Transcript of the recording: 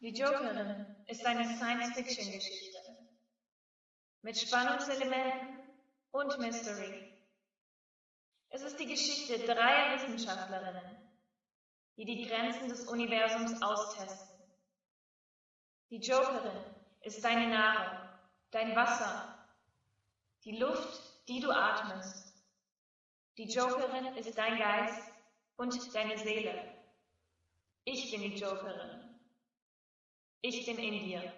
Die Jokerin ist eine Science-Fiction-Geschichte mit Spannungselementen und Mystery. Es ist die Geschichte dreier Wissenschaftlerinnen, die die Grenzen des Universums austesten. Die Jokerin ist deine Nahrung, dein Wasser, die Luft, die du atmest. Die Jokerin ist dein Geist und deine Seele. Ich bin die Jokerin. Ich bin in dir.